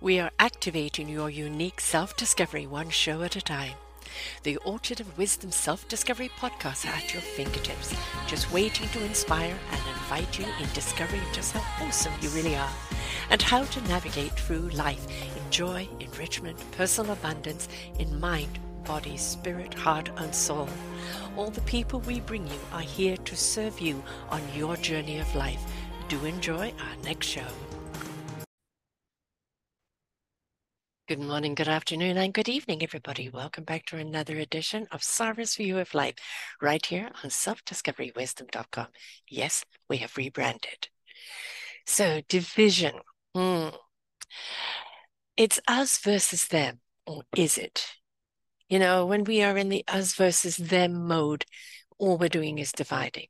We are activating your unique self discovery one show at a time. The Orchard of Wisdom Self Discovery podcast are at your fingertips, just waiting to inspire and invite you in discovering just how awesome you really are and how to navigate through life in joy, enrichment, personal abundance, in mind, body, spirit, heart, and soul. All the people we bring you are here to serve you on your journey of life. Do enjoy our next show. Good morning, good afternoon, and good evening, everybody. Welcome back to another edition of Sarah's View of Life, right here on selfdiscoverywisdom.com. Yes, we have rebranded. So, division. Hmm. It's us versus them, or is it? You know, when we are in the us versus them mode, all we're doing is dividing.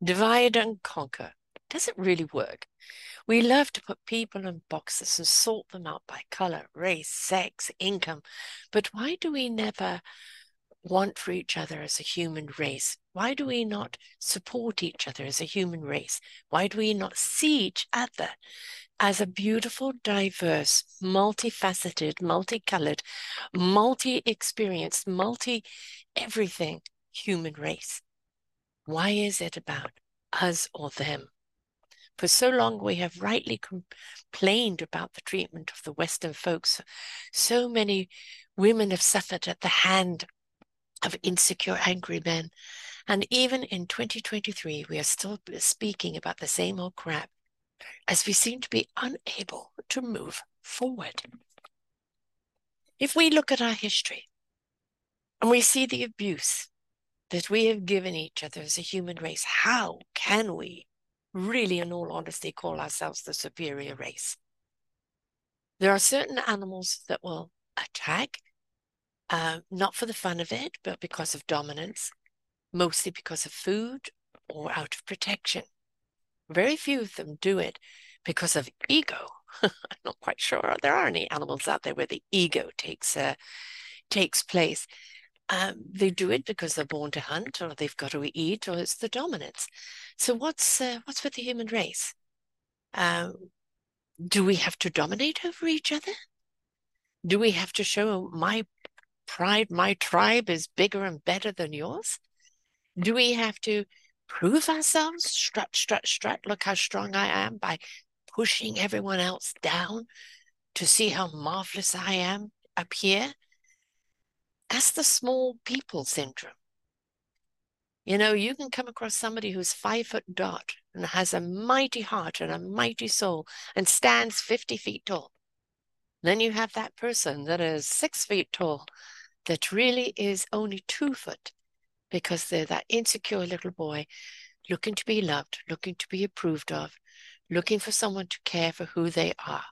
Divide and conquer. Does it really work? We love to put people in boxes and sort them out by color, race, sex, income. But why do we never want for each other as a human race? Why do we not support each other as a human race? Why do we not see each other as a beautiful, diverse, multifaceted, multicolored, multi experienced, multi everything human race? Why is it about us or them? For so long, we have rightly complained about the treatment of the Western folks. So many women have suffered at the hand of insecure, angry men. And even in 2023, we are still speaking about the same old crap as we seem to be unable to move forward. If we look at our history and we see the abuse that we have given each other as a human race, how can we really, in all honesty, call ourselves the superior race. There are certain animals that will attack, uh, not for the fun of it, but because of dominance, mostly because of food or out of protection. Very few of them do it because of ego. I'm not quite sure there are any animals out there where the ego takes uh, takes place. Um, they do it because they're born to hunt, or they've got to eat, or it's the dominance. So what's uh, what's with the human race? Um, do we have to dominate over each other? Do we have to show my pride, my tribe is bigger and better than yours? Do we have to prove ourselves? Strut, strut, strut. Look how strong I am by pushing everyone else down to see how marvelous I am up here. That's the small people syndrome. You know, you can come across somebody who's five foot dot and has a mighty heart and a mighty soul and stands 50 feet tall. Then you have that person that is six feet tall that really is only two foot because they're that insecure little boy looking to be loved, looking to be approved of, looking for someone to care for who they are.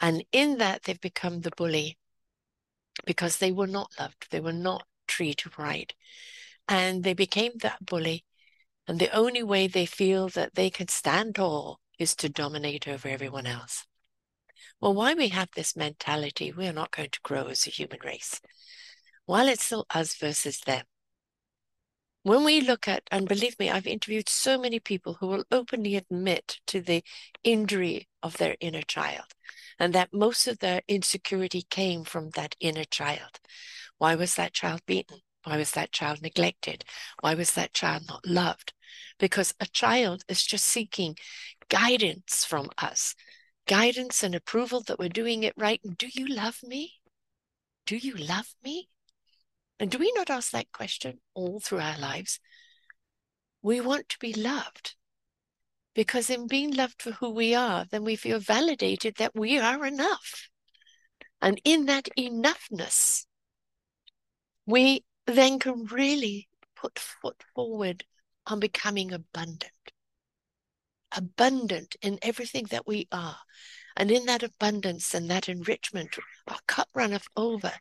And in that, they've become the bully because they were not loved, they were not treated right and they became that bully. And the only way they feel that they can stand tall is to dominate over everyone else. Well, why we have this mentality, we are not going to grow as a human race. While it's still us versus them. When we look at, and believe me, I've interviewed so many people who will openly admit to the injury of their inner child and that most of their insecurity came from that inner child. Why was that child beaten? Why was that child neglected? Why was that child not loved? Because a child is just seeking guidance from us, guidance and approval that we're doing it right. And do you love me? Do you love me? And do we not ask that question all through our lives? We want to be loved because in being loved for who we are, then we feel validated that we are enough. And in that enoughness, we then can really put foot forward on becoming abundant. Abundant in everything that we are. And in that abundance and that enrichment, our cup runneth over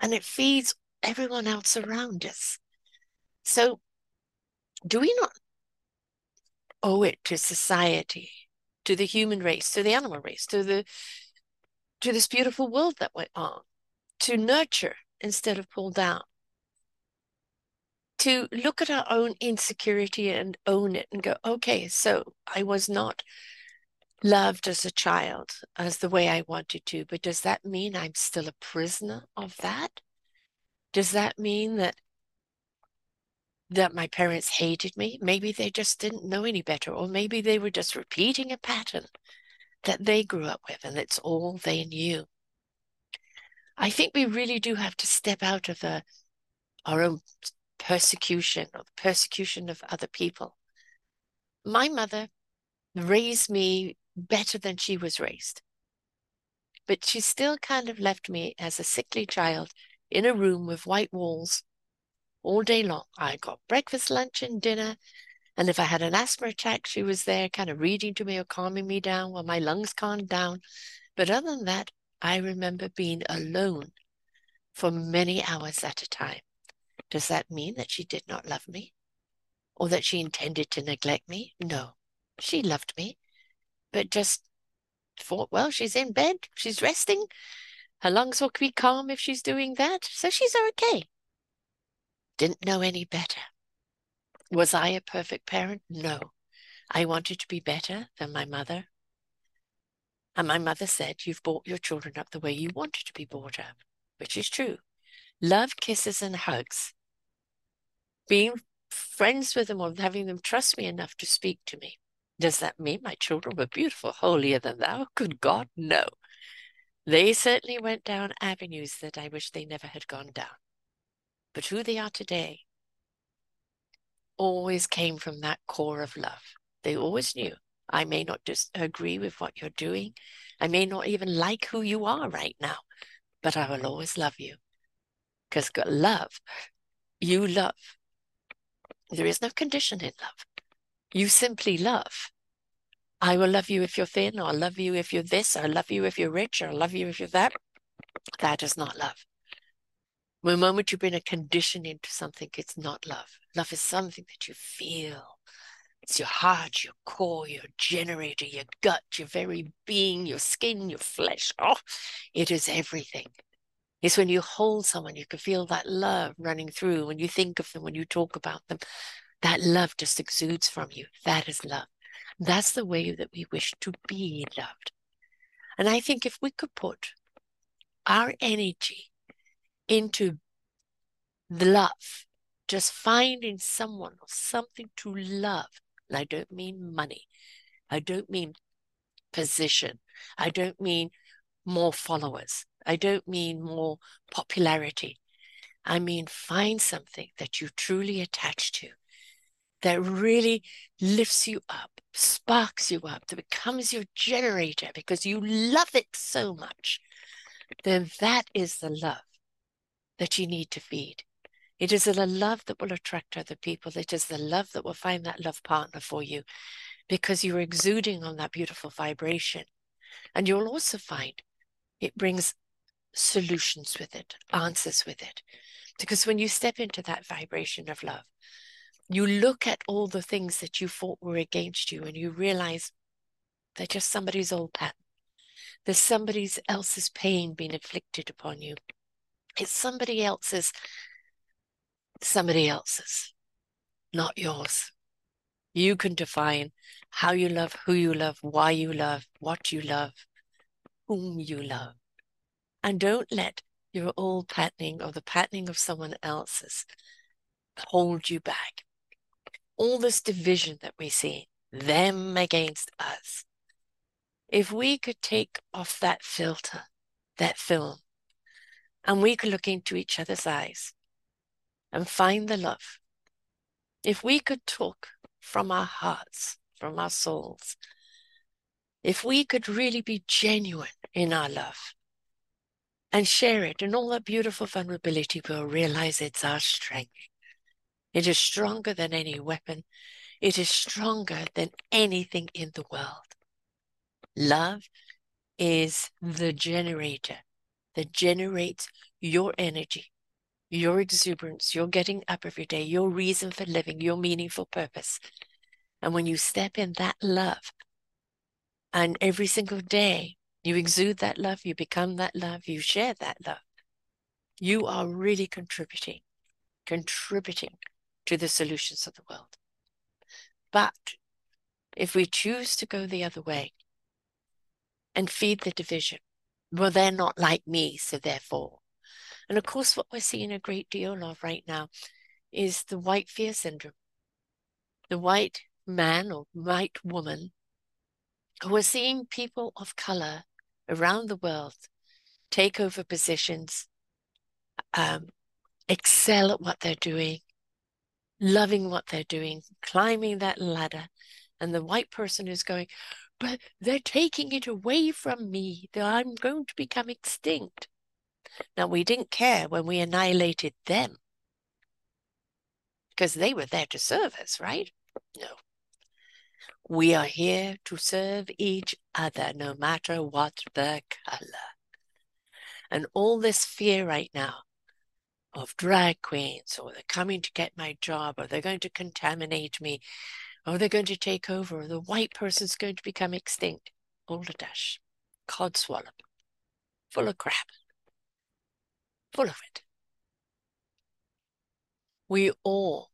and it feeds everyone else around us. So, do we not owe it to society, to the human race, to the animal race, to the to this beautiful world that we're on, to nurture instead of pull down? to look at our own insecurity and own it and go, okay, so I was not loved as a child as the way I wanted to, but does that mean I'm still a prisoner of that? Does that mean that that my parents hated me? Maybe they just didn't know any better, or maybe they were just repeating a pattern that they grew up with and it's all they knew. I think we really do have to step out of the, our own persecution or the persecution of other people. My mother raised me better than she was raised. But she still kind of left me as a sickly child in a room with white walls all day long. I got breakfast, lunch, and dinner. And if I had an asthma attack, she was there kind of reading to me or calming me down while my lungs calmed down. But other than that, I remember being alone for many hours at a time. Does that mean that she did not love me? Or that she intended to neglect me? No, she loved me but just thought, well, she's in bed, she's resting. Her lungs will be calm if she's doing that, so she's okay. Didn't know any better. Was I a perfect parent? No. I wanted to be better than my mother. And my mother said, You've brought your children up the way you wanted to be brought up, which is true. Love, kisses, and hugs. Being friends with them or having them trust me enough to speak to me. Does that mean my children were beautiful, holier than thou? Good God, no. They certainly went down avenues that I wish they never had gone down. But who they are today always came from that core of love. They always knew I may not disagree with what you're doing. I may not even like who you are right now, but I will always love you. Because love, you love. There is no condition in love. You simply love. I will love you if you're thin, or I'll love you if you're this, or I'll love you if you're rich, or I'll love you if you're that. That is not love. The moment you bring a condition into something, it's not love. Love is something that you feel. It's your heart, your core, your generator, your gut, your very being, your skin, your flesh. Oh, it is everything. It's when you hold someone, you can feel that love running through. When you think of them, when you talk about them, that love just exudes from you. That is love. That's the way that we wish to be loved. And I think if we could put our energy into the love, just finding someone or something to love, and I don't mean money, I don't mean position, I don't mean more followers, I don't mean more popularity. I mean, find something that you truly attach to that really lifts you up, sparks you up, that becomes your generator because you love it so much, then that is the love that you need to feed. It is the love that will attract other people. It is the love that will find that love partner for you because you're exuding on that beautiful vibration. And you'll also find it brings solutions with it, answers with it. Because when you step into that vibration of love, you look at all the things that you thought were against you and you realize they're just somebody's old pattern. There's somebody else's pain being inflicted upon you. It's somebody else's, somebody else's, not yours. You can define how you love, who you love, why you love, what you love, whom you love. And don't let your old patterning or the patterning of someone else's hold you back all this division that we see, them against us. If we could take off that filter, that film, and we could look into each other's eyes and find the love, if we could talk from our hearts, from our souls, if we could really be genuine in our love and share it in all that beautiful vulnerability, we'll realize it's our strength. It is stronger than any weapon. It is stronger than anything in the world. Love is the generator that generates your energy, your exuberance, your getting up every day, your reason for living, your meaningful purpose. And when you step in that love, and every single day you exude that love, you become that love, you share that love, you are really contributing, contributing to the solutions of the world. But if we choose to go the other way, and feed the division. Well, they're not like me, so therefore. And of course, what we're seeing a great deal of right now is the white fear syndrome. The white man or white woman who are seeing people of color around the world take over positions, um, excel at what they're doing, loving what they're doing, climbing that ladder. And the white person is going, but they're taking it away from me. I'm going to become extinct. Now, we didn't care when we annihilated them because they were there to serve us, right? No. We are here to serve each other, no matter what the color. And all this fear right now of drag queens, or they're coming to get my job, or they're going to contaminate me, or they're going to take over, or the white person's going to become extinct. All Balderdash, codswallop, full of crap, full of it. We all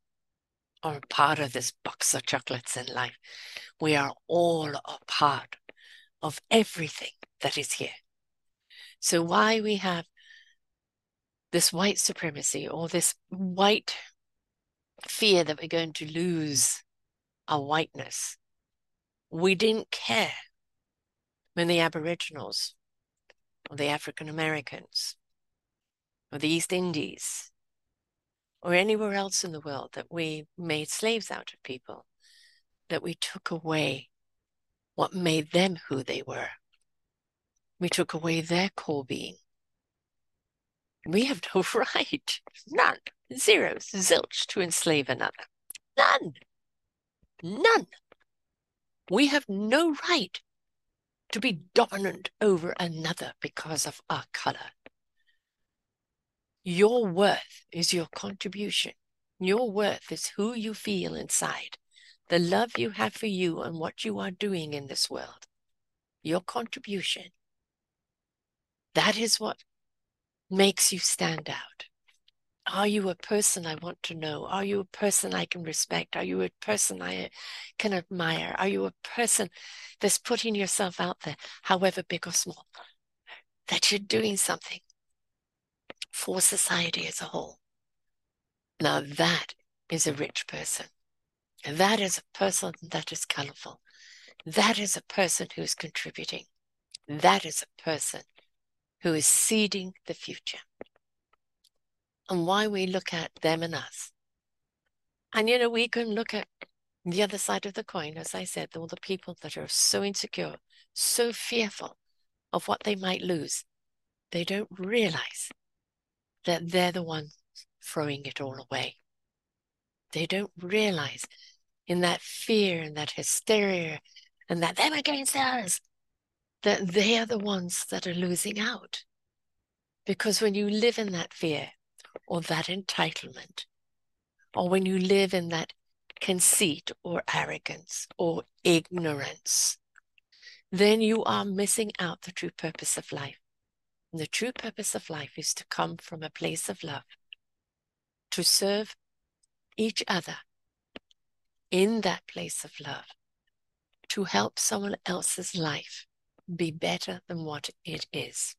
are part of this box of chocolates in life. We are all a part of everything that is here. So, why we have this white supremacy or this white fear that we're going to lose our whiteness, we didn't care when the Aboriginals or the African Americans or the East Indies or anywhere else in the world that we made slaves out of people, that we took away what made them who they were. We took away their core being. We have no right, none, zero, zilch to enslave another. None. None. We have no right to be dominant over another because of our color. Your worth is your contribution. Your worth is who you feel inside, the love you have for you and what you are doing in this world. Your contribution. That is what makes you stand out. Are you a person I want to know? Are you a person I can respect? Are you a person I uh, can admire? Are you a person that's putting yourself out there, however big or small, that you're doing something for society as a whole. Now, that is a rich person. That is a person that is colorful. That is a person who is contributing. That is a person who is seeding the future. And why we look at them and us. And you know, we can look at the other side of the coin, as I said, all the people that are so insecure, so fearful of what they might lose, they don't realize that they're the ones throwing it all away. They don't realize in that fear and that hysteria and that them against us, that they are the ones that are losing out. Because when you live in that fear or that entitlement, or when you live in that conceit or arrogance or ignorance, then you are missing out the true purpose of life. And the true purpose of life is to come from a place of love, to serve each other in that place of love, to help someone else's life be better than what it is.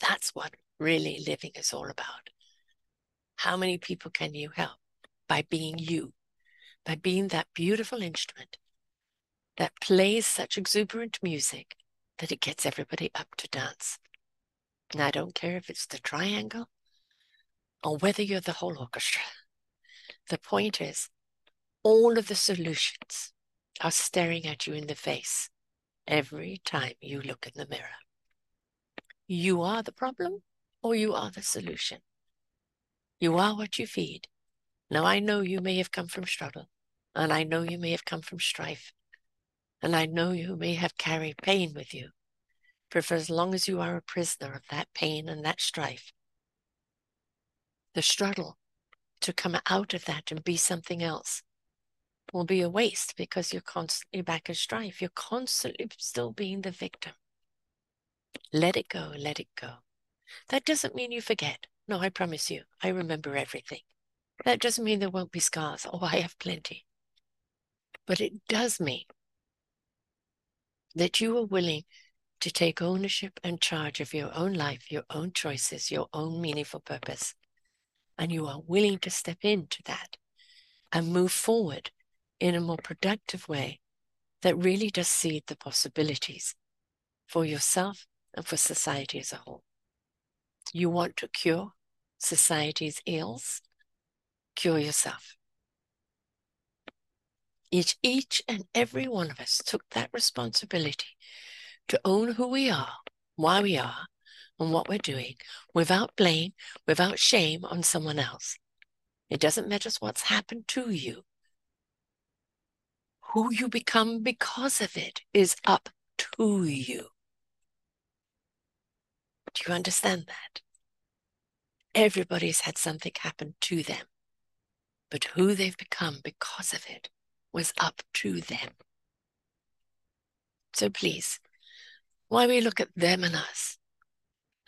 That's what really living is all about. How many people can you help by being you, by being that beautiful instrument that plays such exuberant music that it gets everybody up to dance? And I don't care if it's the triangle or whether you're the whole orchestra. The point is, all of the solutions are staring at you in the face every time you look in the mirror. You are the problem or you are the solution. You are what you feed. Now, I know you may have come from struggle, and I know you may have come from strife, and I know you may have carried pain with you. For, for as long as you are a prisoner of that pain and that strife, the struggle to come out of that and be something else will be a waste because you're constantly back in strife. You're constantly still being the victim. Let it go, let it go. That doesn't mean you forget. No, I promise you, I remember everything. That doesn't mean there won't be scars. Oh, I have plenty. But it does mean that you are willing to take ownership and charge of your own life, your own choices, your own meaningful purpose. And you are willing to step into that and move forward in a more productive way that really does seed the possibilities for yourself and for society as a whole. You want to cure society's ills, cure yourself. Each, each and every one of us took that responsibility to own who we are, why we are, and what we're doing without blame, without shame on someone else. It doesn't matter what's happened to you. Who you become because of it is up to you. Do you understand that? Everybody's had something happen to them, but who they've become because of it was up to them. So please, why we look at them and us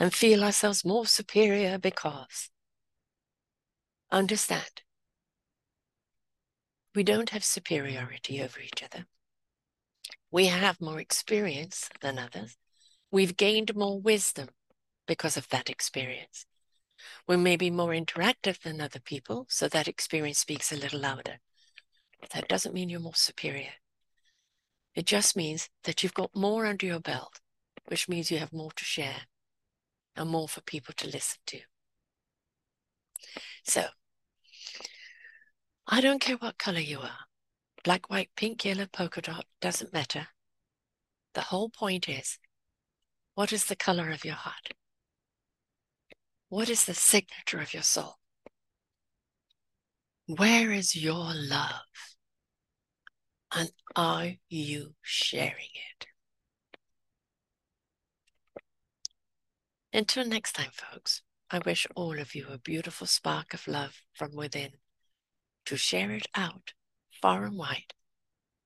and feel ourselves more superior because understand we don't have superiority over each other. We have more experience than others. We've gained more wisdom because of that experience. We may be more interactive than other people, so that experience speaks a little louder. That doesn't mean you're more superior. It just means that you've got more under your belt, which means you have more to share and more for people to listen to. So, I don't care what color you are black, white, pink, yellow, polka dot, doesn't matter. The whole point is what is the color of your heart? What is the signature of your soul? Where is your love? And are you sharing it? Until next time, folks, I wish all of you a beautiful spark of love from within to share it out far and wide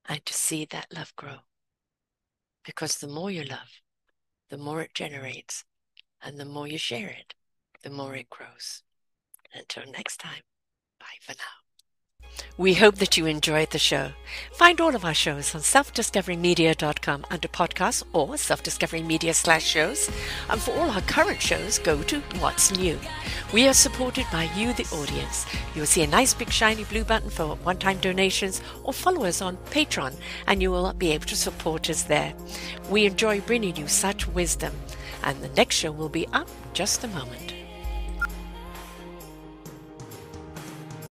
and to see that love grow. Because the more you love, the more it generates, and the more you share it, the more it grows. Until next time, bye for now. We hope that you enjoyed the show. Find all of our shows on selfdiscoverymedia.com under podcasts or self-discovery slash shows. And for all our current shows, go to What's New. We are supported by you, the audience. You'll see a nice big shiny blue button for one-time donations or follow us on Patreon and you will be able to support us there. We enjoy bringing you such wisdom and the next show will be up just a moment.